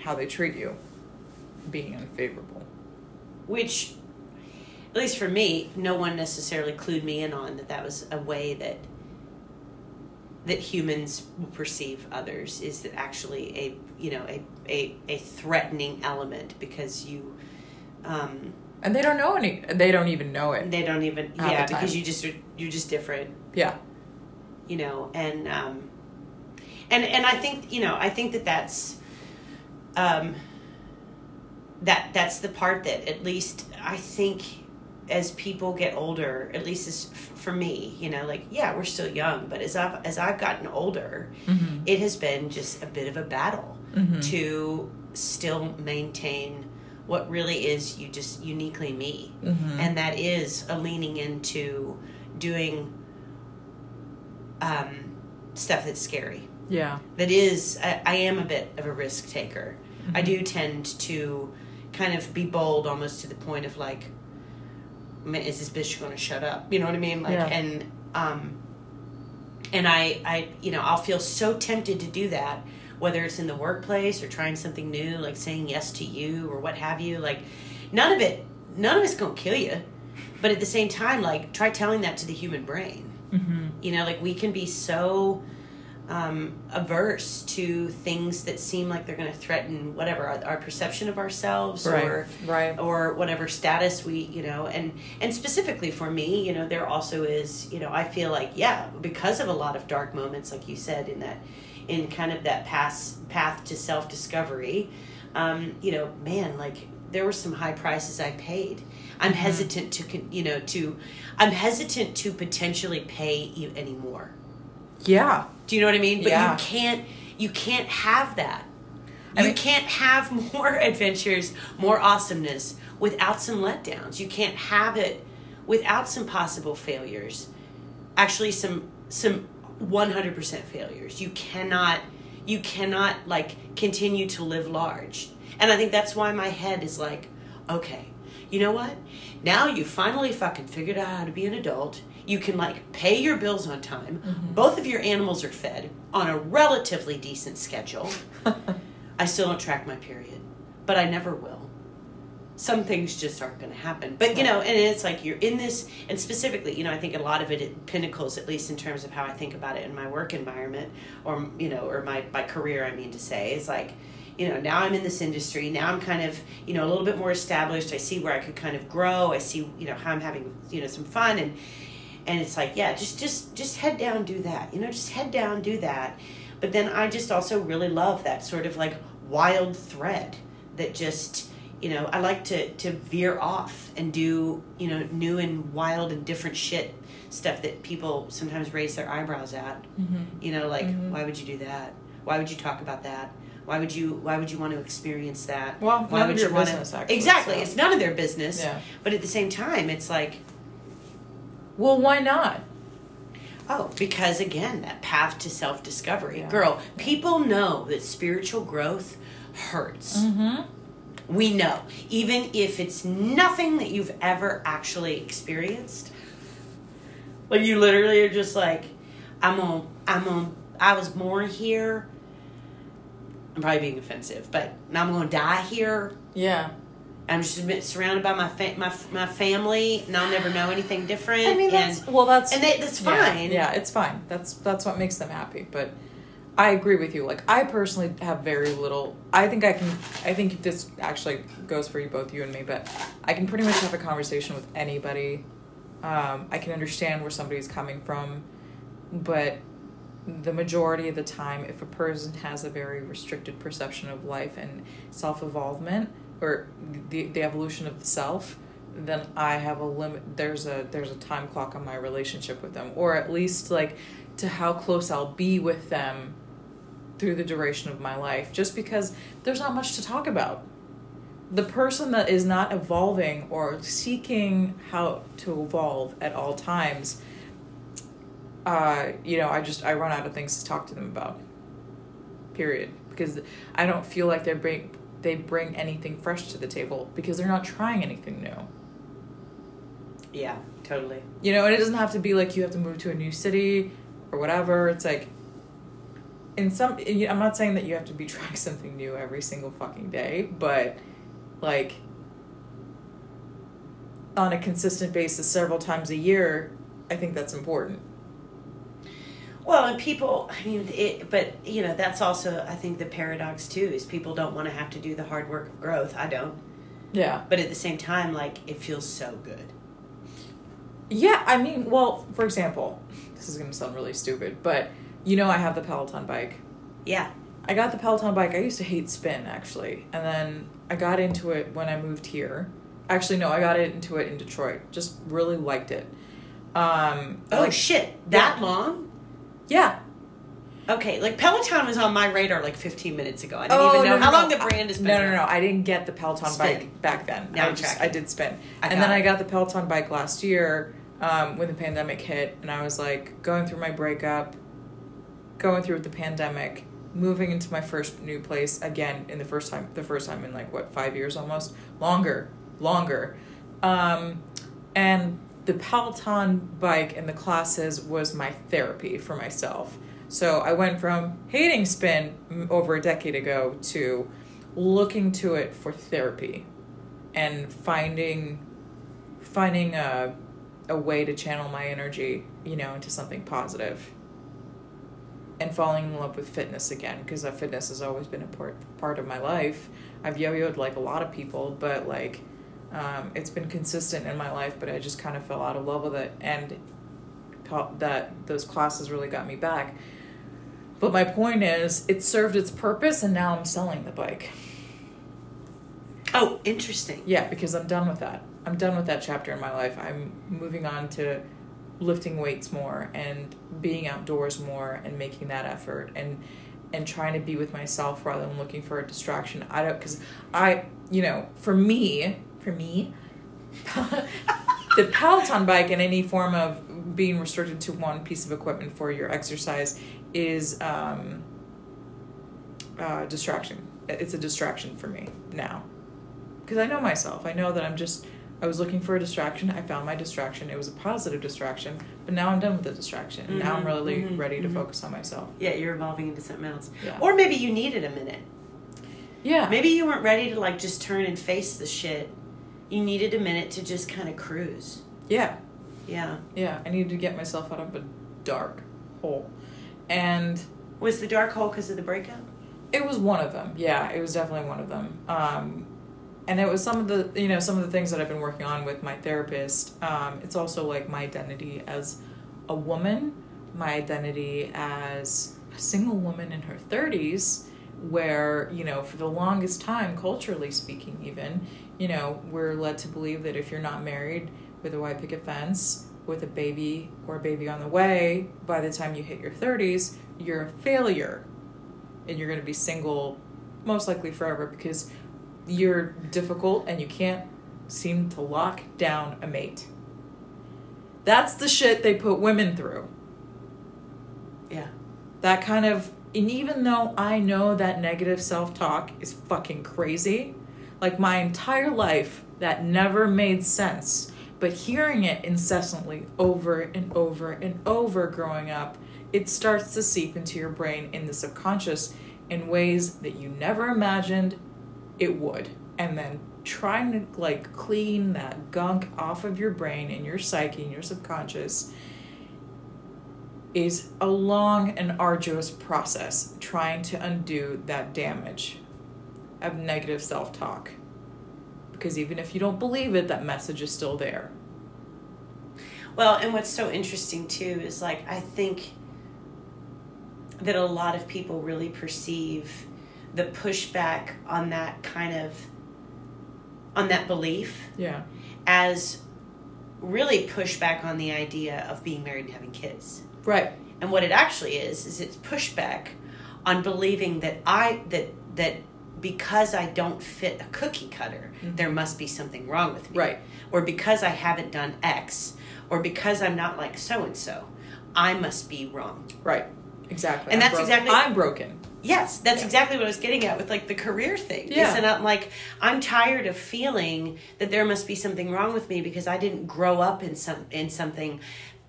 how they treat you being unfavorable.
which at least for me no one necessarily clued me in on that that was a way that that humans will perceive others is that actually a you know a a, a threatening element because you um
And they don't know any. They don't even know it.
they don't even yeah because you just are you're just different
Yeah.
you know and um and and i think you know i think that that's um that that's the part that at least i think as people get older at least as f- for me you know like yeah we're still young but as i've as i've gotten older
Mm-hmm.
it has been just a bit of a battle
Mhm.
to still maintain what really is you just uniquely me
Mhm.
and that is a leaning into doing um, stuff that's scary
Yeah.
that is I, I am a bit of a risk taker i
Mm-hmm.
do tend to kind of be bold almost to the point of like "Man, is this bitch going to shut up? You know what i mean? Like
Yeah.
and um and i i you know i'll feel so tempted to do that whether it's in the workplace or trying something new like saying yes to you or what have you. Like none of it none of it's going to kill you. But at the same time like try telling that to the human brain.
Mm-hmm.
you know like we can be so um, averse to things that seem like they're going to threaten whatever our, our perception of ourselves
Right.
or
Right.
or whatever status we you know and and specifically for me you know there also is you know i feel like yeah because of a lot of dark moments like you said in that in kind of that pass path to self-discovery um, you know man like there were some high prices i paid i'm hesitant to you know to i'm hesitant to potentially pay you anymore
Yeah.
Do you know what I mean? But
Yeah.
you can't you can't have that.
I
You
mean-
can't have more adventures, more awesomeness without some letdowns. You can't have it without some possible failures. Actually some some 100% failures. You cannot you cannot like continue to live large. And I think that's why my head is like, okay, you know what? Now you finally fucking figured out how to be an adult. You can like pay your bills on time. Mm-hmm. Both of your animals are fed on a relatively decent schedule. I still don't track my period, but I never will. Some things just aren't going to happen. But, you know, and it's like you're in this, and specifically, you know, I think a lot of it, it pinnacles, at least in terms of how I think about it in my work environment or, you know, or my, my career, I mean to say, is like, you know, now I'm in this industry. Now I'm kind of, you know, a little bit more established. I see where I could kind of grow. I see, you know, how I'm having, you know, some fun and and it's like, yeah, just just just head down, do that. You know, just head down, do that. But then I just also really love that sort of like wild thread that just you know i like to to veer off and do you know new and wild and different shit stuff that people sometimes raise their eyebrows at
Mm-hmm.
you know like why would you do that why would you talk about that why would you why would you want to experience that
Well,
why
none of
would
your
you want
business,
to
actually,
exactly
so.
it's none of their business
Yeah.
but at the same time it's like
Well, why not?
Oh, because again, that path to self discovery.
Yeah.
Girl, people know that spiritual growth hurts.
Mm-hmm.
We know. Even if it's nothing that you've ever actually experienced. Like you literally are just like, I'm on I'm on I was born here. I'm probably being offensive, but now I'm gonna die here.
Yeah.
I'm just surrounded by my fa- my my family, and I'll never know anything different.
I mean,
and
well, that's
and they, that's fine.
Yeah, it's fine. That's that's what makes them happy. But I agree with you. Like I personally have very little. I think I can. I think this actually goes for you both, you and me. But I can pretty much have a conversation with anybody. Um, I can understand where somebody's coming from, but the majority of the time, if a person has a very restricted perception of life and self evolvement or the the evolution of the self, then I have a limit. There's a there's a time clock on my relationship with them, or at least like to how close I'll be with them through the duration of my life. Just because there's not much to talk about. The person that is not evolving or seeking how to evolve at all times, uh, you know, I just I run out of things to talk to them about. Period. Because I don't feel like they bring they bring anything fresh to the table because they're not trying anything new.
Yeah, totally.
You know, and it doesn't have to be like you have to move to a new city or whatever. It's like in some I'm not saying that you have to be trying something new every single fucking day, but like on a consistent basis several times a year, I think that's important.
Well, and people, I mean, it, but you know, that's also, I think, the paradox too is people don't want to have to do the hard work of growth. I don't.
Yeah.
But at the same time, like, it feels so good.
Yeah, I mean, well, for example, this is going to sound really stupid, but you know I have the Peloton bike.
Yeah.
I got the Peloton bike. I used to hate spin actually, and then I got into it when I moved here. Actually, no, I got into it in Detroit. Just really liked it. Um,
Oh,
like,
shit. That long?
Yeah.
Okay, like Peloton was on my radar like 15 minutes ago. I didn't
Oh,
even know
no,
how
no.
long the brand has been.
No, no, no. I didn't get the Peloton
Spin.
bike back then.
Now
I just. I did spin,
I
and then I got the Peloton bike last year um, when the pandemic hit, and I was like going through my breakup, going through the pandemic, moving into my first new place again in the first time, the first time in like what five years almost longer, longer, um, and the Peloton bike and the classes was my therapy for myself. So I went from hating spin over a decade ago to looking to it for therapy and finding finding a a way to channel my energy, you know, into something positive. And falling in love with fitness again because fitness has always been a part part of my life. I've yo-yoed like a lot of people, but like um, it's been consistent in my life. But I just kind of fell out of love with it, and that those classes really got me back. But my point is, it served its purpose, and now I'm selling the bike.
Oh, interesting.
Yeah, because I'm done with that. I'm done with that chapter in my life. I'm moving on to lifting weights more and being outdoors more and making that effort and and trying to be with myself rather than looking for a distraction. I don't cuz I, you know, for me, for me, the Peloton bike and any form of being restricted to one piece of equipment for your exercise is um uh distraction. It's a distraction for me now because I know myself. I know that I'm just. I was looking for a distraction. I found my distraction. It was a positive distraction, but now I'm done with the distraction. And now I'm
Mhm,
really
mhm,
ready to
mhm.
focus on myself.
Yeah, you're evolving into something else.
Yeah.
Or maybe you needed a minute.
Yeah.
Maybe you weren't ready to like just turn and face the shit. You needed a minute to just kind of cruise.
Yeah.
Yeah.
Yeah. I needed to get myself out of a dark hole, and
Was the dark hole because of the breakup?
It was one of them. Yeah, it was definitely one of them. Um, and it was some of the you know some of the things that I've been working on with my therapist. Um, it's also like my identity as a woman, my identity as a single woman in her thirties, where you know for the longest time, culturally speaking, even you know we're led to believe that if you're not married with a white picket fence with a baby or a baby on the way, by the time you hit your thirties, you're a failure, and you're going to be single most likely forever because you're difficult and you can't seem to lock down a mate. That's the shit they put women through.
Yeah.
That kind of, and even though I know that negative self talk is fucking crazy, like my entire life, that never made sense. But hearing it incessantly over and over and over growing up, it starts to seep into your brain in the subconscious in ways that you never imagined it would. And then trying to like clean that gunk off of your brain and your psyche and your subconscious is a long and arduous process trying to undo that damage of negative self talk. Because even if you don't believe it, that message is still there.
Well, and what's so interesting too is like, I think that a lot of people really perceive the pushback on that kind of on that belief
Yeah.
as really pushback on the idea of being married and having kids.
Right.
And what it actually is is it's pushback on believing that I that that because I don't fit a cookie cutter, mm-hmm. there must be something wrong with me.
Right.
Or because I haven't done X, or because I'm not like so and so, I must be wrong.
Right. Exactly.
And
I'm
that's
bro-
exactly-
I'm broken.
Yes, that's
Yeah.
exactly what I was getting at with like the career thing.
Yeah.
Isn't it like I'm tired of feeling that there must be something wrong with me because I didn't grow up in some in something.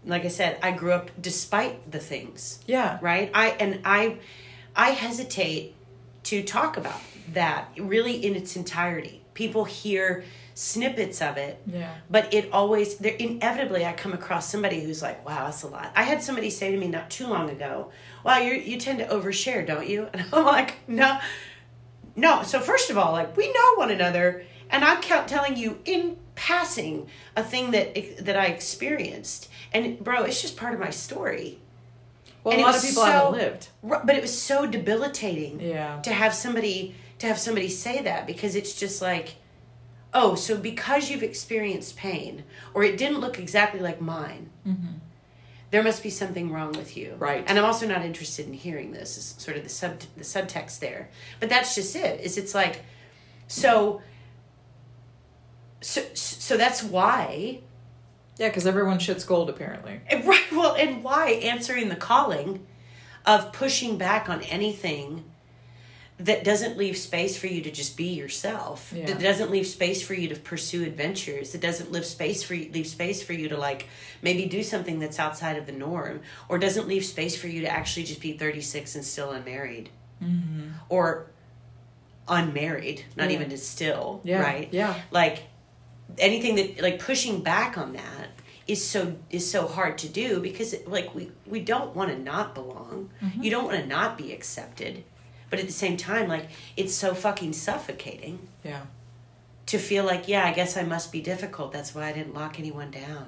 Like I said, I grew up despite the things.
Yeah.
Right? I and I I hesitate to talk about that really in its entirety. People hear snippets of it.
Yeah.
But it always there inevitably I come across somebody who's like, "Wow, that's a lot." I had somebody say to me not too long ago, "Wow, you you tend to overshare, don't you?" And I'm like, "No, no." So first of all, like we know one another, and I'm count telling you in passing a thing that that I experienced, and bro, it's just part of my story.
Well,
And
a lot of people
so-
haven't lived.
But it was so debilitating
Yeah.
to have somebody to have somebody say that because it's just like oh so because you've experienced pain or it didn't look exactly like mine mm-hmm. there must be something wrong with you
Right.
and i'm also not interested in hearing this is sort of the sub the subtext there but that's just it is it's like so so so that's why
Yeah, because everyone shits gold apparently.
and Right. Well, and why answering the calling of pushing back on anything that doesn't leave space for you to just be yourself.
Yeah.
That doesn't leave space for you to pursue adventures. That doesn't leave space for you leave space for you to like maybe do something that's outside of the norm, or doesn't leave space for you to actually just be thirty six and still unmarried, mm-hmm. or unmarried, not
Yeah.
even just still,
Yeah.
right?
Yeah.
like anything that like pushing back on that is so is so hard to do because like we we don't want to not belong mm-hmm. you don't want to not be accepted but at the same time like it's so fucking suffocating.
Yeah.
to feel like yeah i guess i must be difficult. That's why i didn't lock anyone down.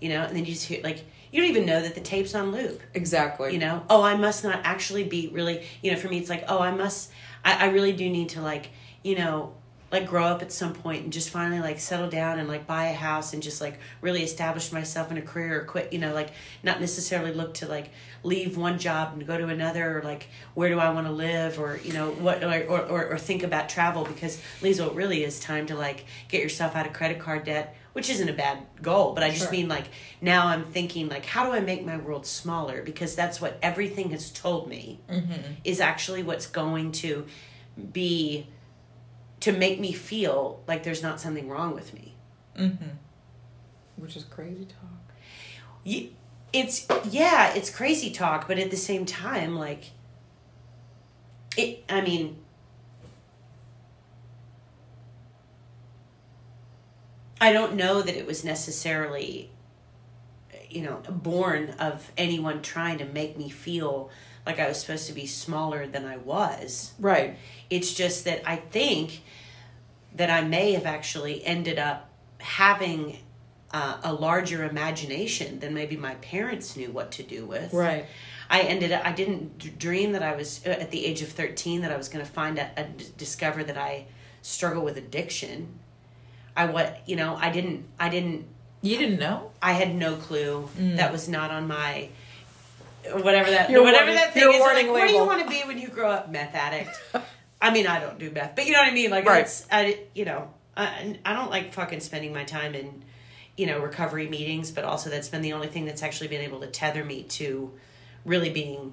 You know? And then you just hear like you don't even know that the tape's on loop.
Exactly.
you know? Oh i must not actually be really you know for me it's like oh i must i, I really do need to like you know like grow up at some point and just finally like settle down and like buy a house and just like really establish myself in a career or quit you know like not necessarily look to like leave one job and go to another or like where do i want to live or you know what or, or, or, think about travel because Lisa, it really is time to like get yourself out of credit card debt which isn't a bad goal but i just
Sure.
mean like now i'm thinking like how do i make my world smaller because that's what everything has told me mm-hmm. is actually what's going to be to make me feel like there's not something wrong with me mm-hmm.
Which is crazy talk.
Y- it's yeah it's crazy talk but at the same time like it i mean i don't know that it was necessarily you know born of anyone trying to make me feel like I was supposed to be smaller than I was.
Right.
It's just that I think that I may have actually ended up having uh, a larger imagination than maybe my parents knew what to do with.
Right.
I ended up, I didn't dream that I was uh, at the age of 13 that I was going to find out, uh, discover that I struggle with addiction. I what, you know, I didn't, I didn't,
You didn't know?
I had no clue. That was not on my, whatever that,
Your
whatever
warning-
that thing
your
is.
warning
Like, what do you want to be when you grow up? Meth addict. I mean, I don't do meth, but you know what I mean? Like,
Right.
it's, I, you know, I, I don't like fucking spending my time in, you know, recovery meetings, but also that's been the only thing that's actually been able to tether me to really being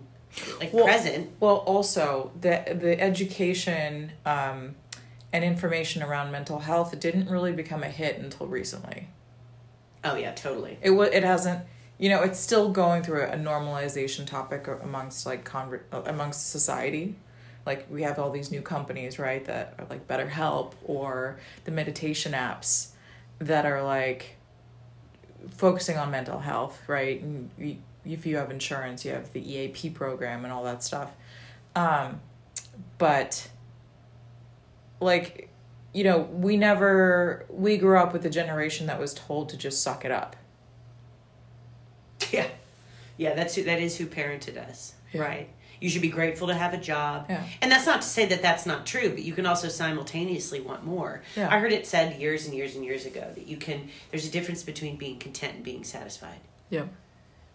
like
Well-
present.
Well, also the the education um, and information around mental health didn't really become a hit until recently.
Oh yeah, totally.
It was. It hasn't. You know, it's still going through a normalization topic amongst like conver- amongst society. Like we have all these new companies, right? That are like BetterHelp or the meditation apps that are like focusing on mental health, right? And you, if you have insurance, you have the EAP program and all that stuff. Um, but like, you know, we never we grew up with a generation that was told to just suck it up.
Yeah, yeah. That's who. That is who parented us.
Yeah.
Right. You should be grateful to have a job.
Yeah.
And that's not to say that that's not true, but you can also simultaneously want more.
Yeah.
I heard it said years and years and years ago that you can. There's a difference between being content and being satisfied.
Yeah.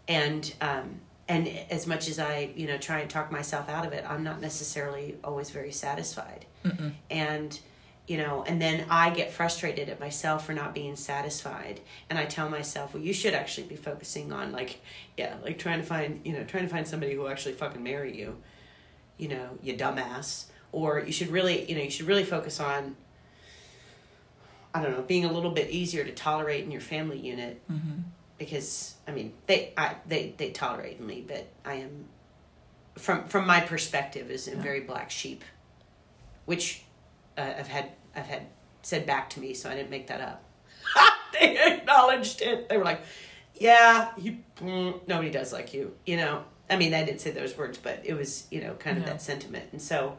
and um and as much as i you know try and talk myself out of it i'm not necessarily always very satisfied
Mm-mm.
and you know and then i get frustrated at myself for not being satisfied and i tell myself well you should actually be focusing on like yeah like trying to find you know trying to find somebody who will actually fucking marry you you know you dumbass or you should really you know you should really focus on i don't know being a little bit easier to tolerate in your family unit
Mm-hmm.
because I mean they I they they tolerate me, but I am from from my perspective is a
Yeah.
very black sheep, which uh, I've had I've had said back to me, so I didn't make that up. they acknowledged it. They were like, "Yeah, you mm, nobody does like you," you know. I mean, I didn't say those words, but it was you know kind of that sentiment, and so.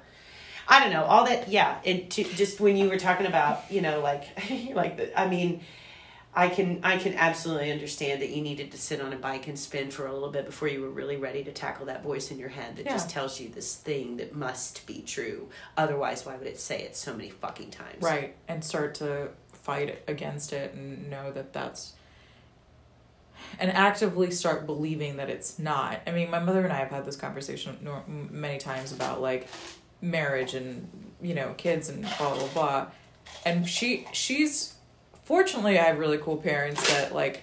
I don't know all that. Yeah, and to, just when you were talking about, you know, like, like the, I mean, I can I can absolutely understand that you needed to sit on a bike and spin for a little bit before you were really ready to tackle that voice in your head that just tells you this thing that must be true. Otherwise, why would it say it so many fucking times?
Right. And start to fight against it and know that that's. And actively start believing that it's not. I mean, my mother and I have had this conversation many times about like marriage and, you know, kids and blah, blah, blah. And she, she's, fortunately, I have really cool parents that like,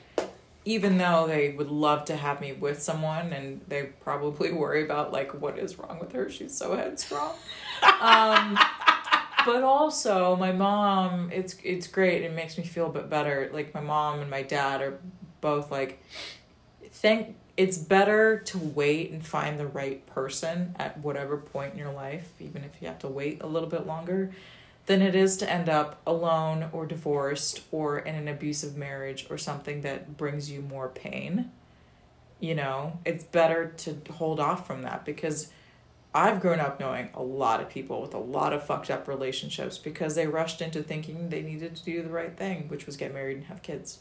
even though they would love to have me with someone and they probably worry about like what is wrong with her she's so headstrong. Um, but also my mom it's it's great. It makes me feel a bit better. Like my mom and my dad are both like think it's better to wait and find the right person at whatever point in your life even if you have to wait a little bit longer than it is to end up alone or divorced or in an abusive marriage or something that brings you more pain. You know, it's better to hold off from that because I've grown up knowing a lot of people with a lot of fucked up relationships because they rushed into thinking they needed to do the right thing, which was get married and have kids.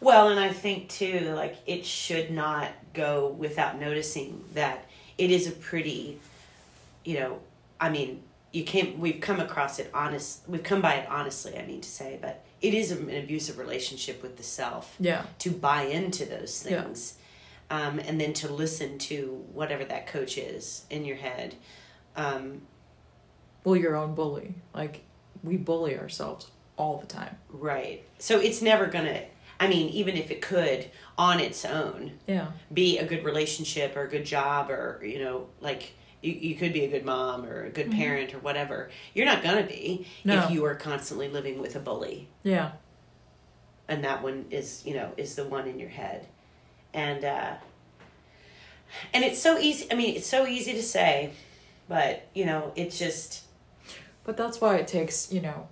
Well, and I think too, like it should not go without noticing that it is a pretty, you know, I mean, you came, we've come across it honest, we've come by it honestly. I mean to say, but it is an abusive relationship with the self
Yeah.
to buy into those
Yeah.
things, um, and then to listen to whatever that coach is in your head. Um,
Well, your own bully. Like, we bully ourselves all the time.
right. So it's never gonna. I mean, even if it could on its own,
Yeah.
be a good relationship or a good job or you know like you, you could be a good mom or a good parent or whatever you're not gonna be
No.
if you are constantly living with a bully
Yeah.
and that one is you know is the one in your head and uh and it's so easy i mean it's so easy to say but you know it's just
But that's why it takes, you know,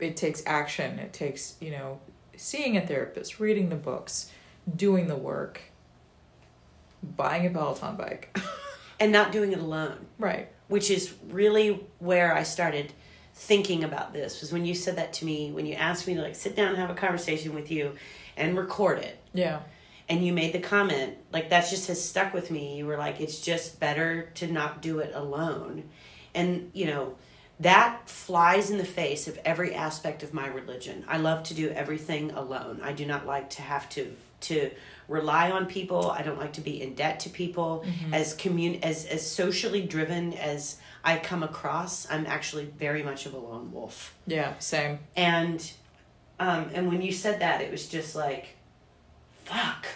it takes action. It takes, you know, seeing a therapist, reading the books, doing the work, buying a Peloton bike.
and not doing it alone.
right.
which is really where I started thinking about this was when you said that to me when you asked me to like sit down and have a conversation with you and record it
Yeah.
and you made the comment like that just has stuck with me you were like it's just better to not do it alone and you know that flies in the face of every aspect of my religion i love to do everything alone i do not like to have to to rely on people i don't like to be in debt to people as commun as as socially driven as i come across i'm actually very much of a lone wolf
Yeah. Same.
and um and when you said that it was just like fuck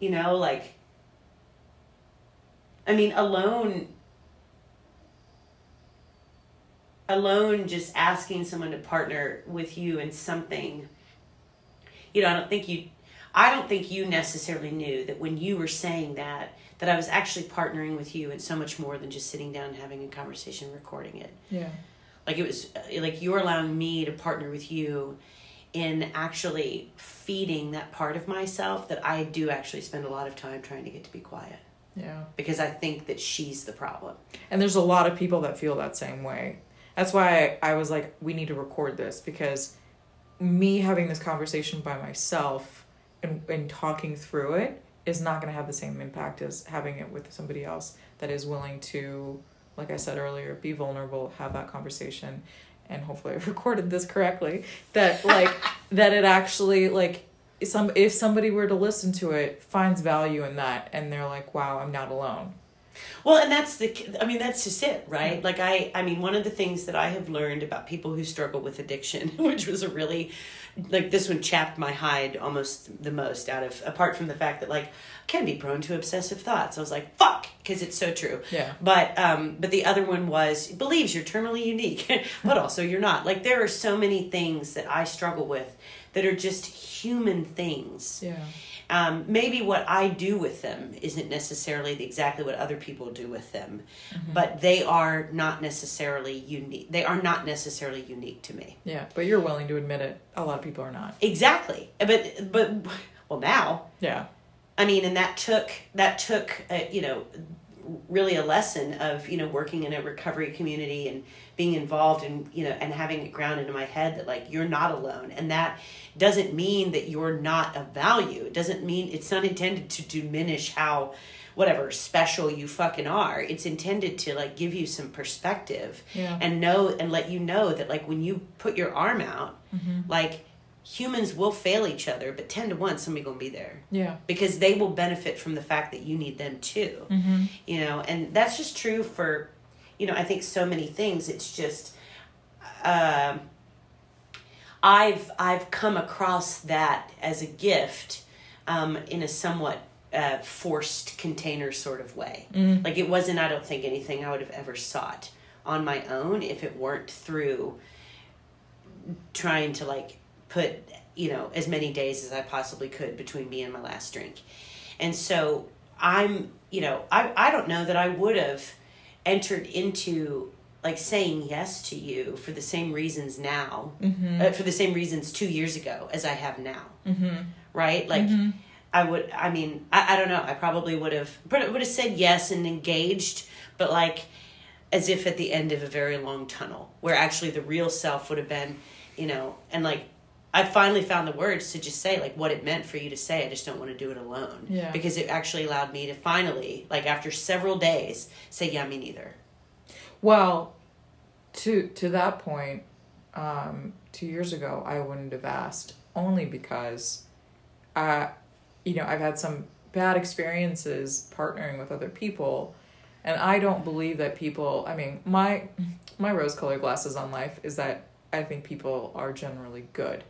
you know like i mean alone alone just asking someone to partner with you in something you know i don't think you i don't think you necessarily knew that when you were saying that that i was actually partnering with you in so much more than just sitting down and having a conversation recording it
Yeah.
like it was like you're allowing me to partner with you in actually feeding that part of myself that I do actually spend a lot of time trying to get to be quiet
Yeah.
because I think that she's the problem.
And there's a lot of people that feel that same way. That's why I was like, we need to record this because me having this conversation by myself and, and talking through it is not going to have the same impact as having it with somebody else that is willing to, like I said earlier, be vulnerable, have that conversation. And hopefully I've recorded this correctly. That like that it actually like some if somebody were to listen to it finds value in that and they're like, wow, I'm not alone.
Well, and that's the I mean that's just it, right? Like I I mean one of the things that I have learned about people who struggle with addiction, which was a really like this one chapped my hide almost the most out of apart from the fact that like can be prone to obsessive thoughts. I was like, fuck, because it's so true.
Yeah.
But um but the other one was believes you're terminally unique, but also you're not. Like there are so many things that I struggle with that are just human things
Yeah.
um, maybe what I do with them isn't necessarily exactly what other people do with them, but they are not necessarily unique. They are not necessarily unique to me.
Yeah, but you're willing to admit it. A lot of people are not.
Exactly, but but well now
Yeah.
I mean, and that took that took uh, you know really a lesson of you know working in a recovery community and being involved and you know and having it grounded in my head that like you're not alone. And that doesn't mean that you're not of value. It doesn't mean it's not intended to diminish how whatever special you fucking are. It's intended to like give you some perspective
Yeah.
and know and let you know that like when you put your arm out mm-hmm. like humans will fail each other but 10 to 1 somebody gonna be there.
Yeah.
because they will benefit from the fact that you need them too.
Mm-hmm.
you know and that's just true for you know i think so many things. It's just um i've i've come across that as a gift um in a somewhat uh, forced container sort of way. Like it wasn't i don't think anything i would have ever sought on my own if it weren't through trying to like put you know as many days as I possibly could between me and my last drink. And so I'm you know I I don't know that I would have entered into like saying yes to you for the same reasons now uh, for the same reasons 2 years ago as I have now.
Mm-hmm.
Right? Like I would I mean I, I don't know I probably would have would have said yes and engaged but like as if at the end of a very long tunnel where actually the real self would have been you know and like i finally found the words to just say like what it meant for you to say i just don't want to do it alone
Yeah.
because it actually allowed me to finally like after several days say yeah me neither
Well, to to that point, um, two years ago, I wouldn't have asked only because, uh, you know, I've had some bad experiences partnering with other people, and I don't believe that people. I mean, my my rose-colored glasses on life is that I think people are generally good.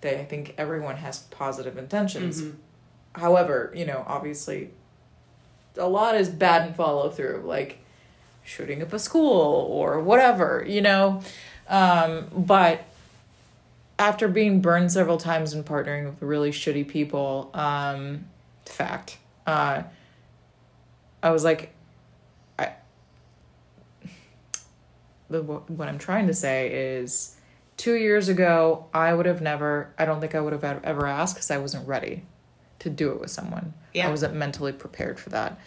They I think everyone has positive intentions. However, you know, obviously, a lot is bad and follow through. Like shooting up a school or whatever, you know. Um, but after being burned several times and partnering with really shitty people, um, fact, uh, I was like, I. The what I'm trying to say is, two years ago, I would have never. I don't think I would have ever asked because I wasn't ready. to do it with someone.
Yeah.
I wasn't mentally prepared for that.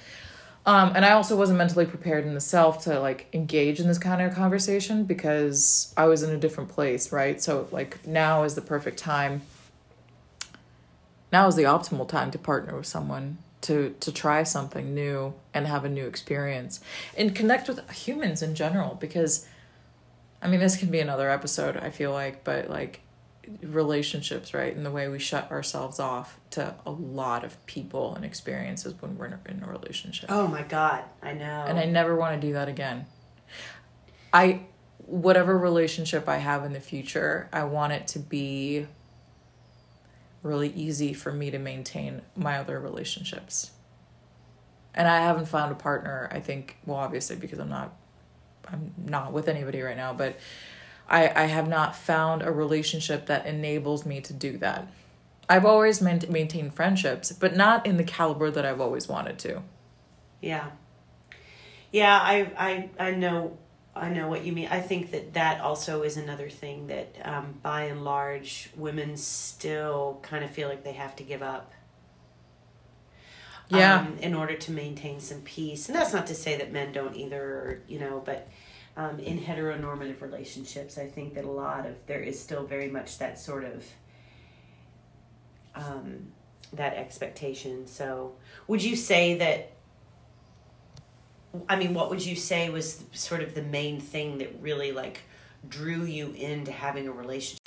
Um, and I also wasn't mentally prepared in the self to like engage in this kind of conversation because I was in a different place, right? So like now is the perfect time. Now is the optimal time to partner with someone to to try something new and have a new experience and connect with humans in general because I mean this can be another episode I feel like but like relationships right and the way we shut ourselves off to a lot of people and experiences when we're in a relationship
Oh my God, I know.
and I never want to do that again. I whatever relationship I have in the future, I want it to be really easy for me to maintain my other relationships. And I haven't found a partner, I think, well obviously because I'm not I'm not with anybody right now, but I I have not found a relationship that enables me to do that. I've always meant maintained friendships, but not in the caliber that I've always wanted to.
Yeah. Yeah, I, I, I know, I know what you mean. I think that that also is another thing that, um, by and large, women still kind of feel like they have to give up.
Yeah.
Um, in order to maintain some peace, and that's not to say that men don't either, you know, but. Um, in heteronormative relationships, I think that a lot of there is still very much that sort of um, that expectation. So, would you say that? I mean, what would you say was sort of the main thing that really like drew you into having a relationship